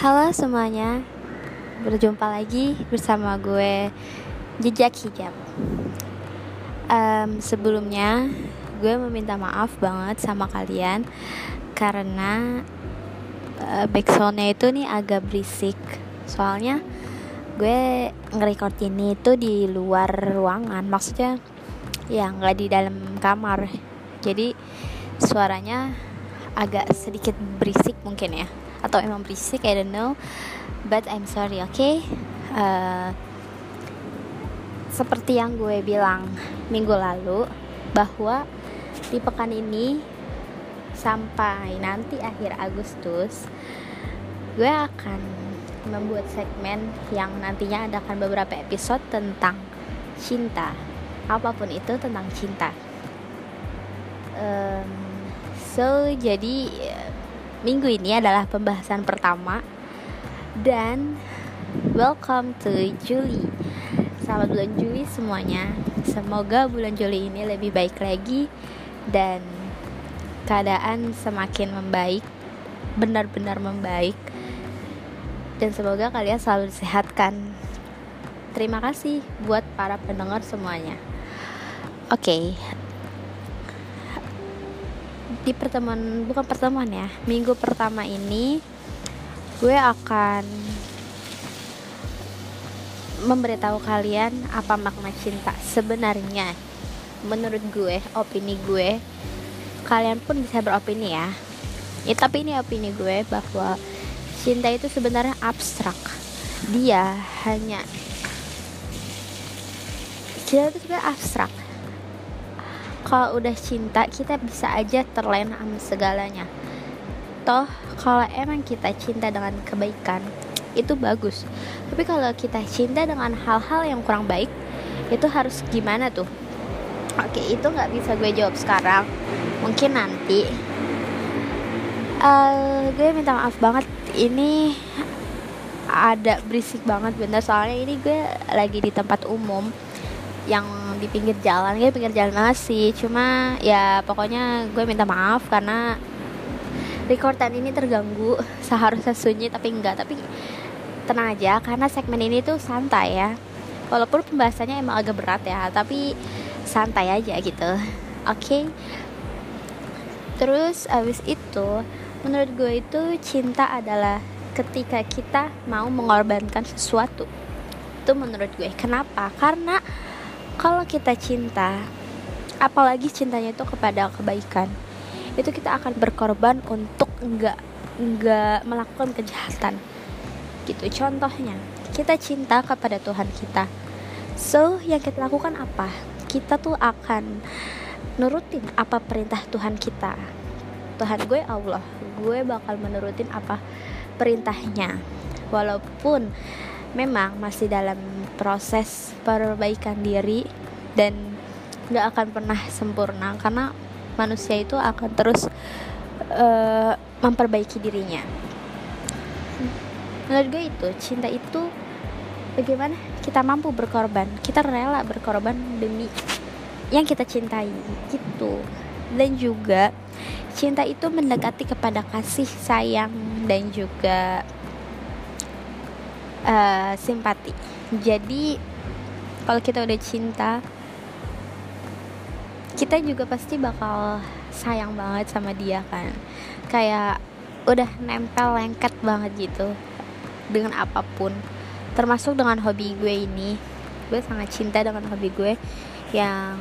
Halo semuanya, berjumpa lagi bersama gue Jejak Hijab. Um, sebelumnya, gue meminta maaf banget sama kalian karena uh, backsoundnya itu nih agak berisik. Soalnya gue nge-record ini itu di luar ruangan, maksudnya ya nggak di dalam kamar. Jadi suaranya agak sedikit berisik mungkin ya atau emang berisik I don't know. But I'm sorry oke? Okay? uh, seperti yang gue bilang minggu lalu bahwa di pekan ini sampai nanti akhir Agustus gue akan membuat segmen yang nantinya ada akan beberapa episode tentang cinta. Apa pun itu tentang cinta. Um, so jadi minggu ini adalah pembahasan pertama. Dan welcome to Juli. Selamat bulan Juli semuanya. Semoga bulan Juli ini lebih baik lagi dan keadaan semakin membaik benar-benar membaik. Dan semoga kalian selalu disehatkan. Terima kasih buat para pendengar semuanya. Oke di pertemuan bukan pertemuan ya minggu pertama ini gue akan memberitahu kalian apa makna cinta sebenarnya. Menurut gue opini gue kalian pun bisa beropini ya. Ya tapi ini opini gue bahwa cinta itu sebenarnya abstrak. Dia hanya cinta itu sebenarnya abstrak kalau udah cinta kita bisa aja terlena sama segalanya. Toh kalau emang kita cinta dengan kebaikan itu bagus. Tapi kalau kita cinta dengan hal-hal yang kurang baik itu harus gimana tuh? Oke itu nggak bisa gue jawab sekarang. Mungkin nanti. Uh, gue minta maaf banget. Ini ada berisik banget bener. Soalnya ini gue lagi di tempat umum yang di pinggir jalan ya pinggir jalan nasi. Cuma ya pokoknya gue minta maaf karena recordan ini terganggu. Seharusnya sunyi tapi enggak. Tapi tenang aja karena segmen ini tuh santai ya. Walaupun pembahasannya emang agak berat ya. Tapi santai aja gitu. Oke? Okay? terus abis itu menurut gue itu cinta adalah ketika kita mau mengorbankan sesuatu. Itu menurut gue. Kenapa? Karena kalau kita cinta apalagi cintanya itu kepada kebaikan itu kita akan berkorban untuk enggak enggak melakukan kejahatan. Gitu contohnya kita cinta kepada Tuhan kita. So yang kita lakukan apa? Kita tuh akan nurutin apa perintah Tuhan kita. Tuhan gue Allah gue bakal menurutin apa perintahnya. Walaupun memang masih dalam proses perbaikan diri dan gak akan pernah sempurna karena manusia itu akan terus uh, memperbaiki dirinya. Menurut gue itu cinta itu bagaimana? Kita mampu berkorban kita rela berkorban demi yang kita cintai gitu. Dan juga cinta itu mendekati kepada kasih sayang dan juga uh, simpati. Jadi kalau kita udah cinta kita juga pasti bakal sayang banget sama dia kan? Kayak udah nempel lengket banget gitu dengan apa pun. Termasuk dengan hobi gue ini. Gue sangat cinta dengan hobi gue yang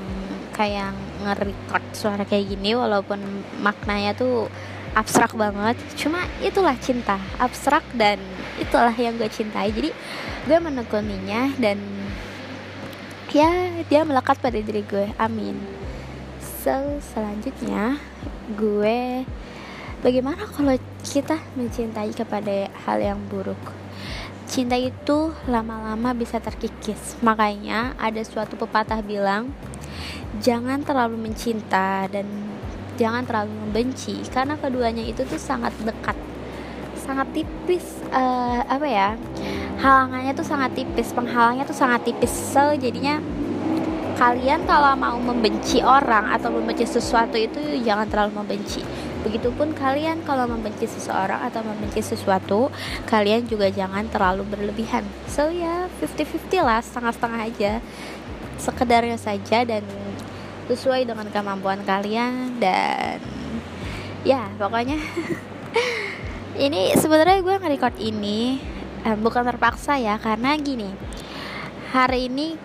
kayak nge-record suara kayak gini walaupun maknanya tuh abstrak banget. Cuma itulah cinta abstrak dan itulah yang gue cintai. Jadi gue menekuninya dan ya dia melekat pada diri gue. Amin. So selanjutnya gue bagaimana kalau kita mencintai kepada hal yang buruk? Cinta itu lama-lama bisa terkikis. Makanya ada suatu pepatah bilang jangan terlalu mencinta dan jangan terlalu membenci karena keduanya itu tuh sangat dekat sangat tipis uh, apa ya halangannya tuh sangat tipis penghalangnya tuh sangat tipis. So jadinya kalian kalau mau membenci orang atau membenci sesuatu itu jangan terlalu membenci. Begitupun kalian kalau membenci seseorang atau membenci sesuatu kalian juga jangan terlalu berlebihan. So ya 50-50 lah setengah-setengah aja. Sekedarnya saja dan sesuai dengan kemampuan kalian dan ya pokoknya ini sebenarnya gue nge-record ini eh, bukan terpaksa ya karena gini. Hari ini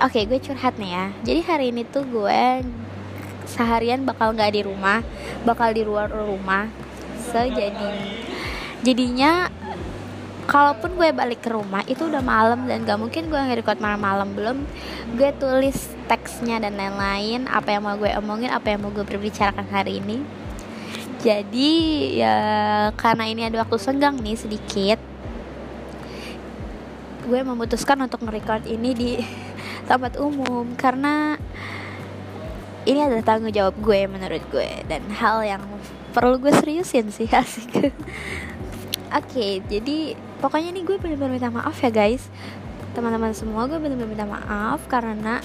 oke okay, gue curhat nih ya. Jadi hari ini tuh gue seharian bakal nggak di rumah bakal di luar rumah. So jadi jadinya kalaupun gue balik ke rumah itu udah malam dan gak mungkin gue nge-record malam-malam. Belum gue tulis teksnya dan lain-lain apa yang mau gue omongin apa yang mau gue berbicarakan hari ini jadi ya karena ini ada waktu senggang nih sedikit gue memutuskan untuk merecord ini di tempat umum. Karena ini adalah tanggung jawab gue menurut gue dan hal yang perlu gue seriusin sih asik. Oke okay, jadi pokoknya ini gue benar-benar minta maaf ya guys. Teman-teman semua gue benar-benar minta maaf karena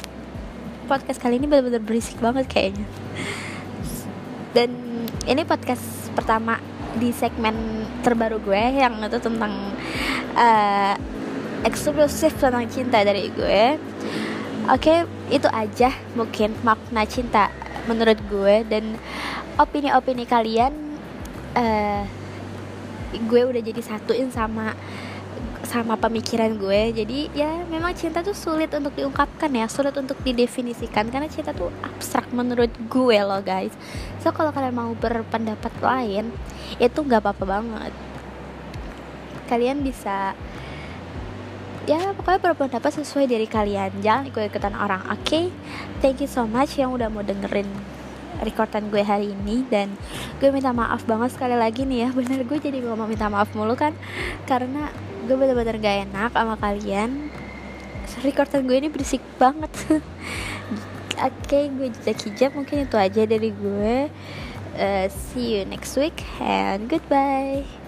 podcast kali ini benar-benar berisik banget kayaknya dan ini podcast pertama di segmen terbaru gue yang itu tentang uh, eksklusif tentang cinta dari gue. Oke, okay, itu aja mungkin makna cinta menurut gue dan opini-opini kalian uh, gue udah jadi satuin sama sama pemikiran gue. Jadi ya memang cinta tuh sulit untuk diungkapkan ya sulit untuk didefinisikan. Karena cinta tuh abstrak menurut gue loh guys. So kalau kalian mau berpendapat lain itu nggak apa-apa banget. Kalian bisa ya pokoknya berpendapat sesuai dari kalian. Jangan ikut-ikutan orang oke? Okay? thank you so much yang udah mau dengerin rekordan gue hari ini. Dan gue minta maaf banget sekali lagi nih ya. Bener gue jadi mau minta maaf mulu kan? Karena gue bener-bener gak enak sama kalian. Recordan gue ini berisik banget. Oke okay, gue jejak hijab. Mungkin itu aja dari gue. Uh, see you next week and goodbye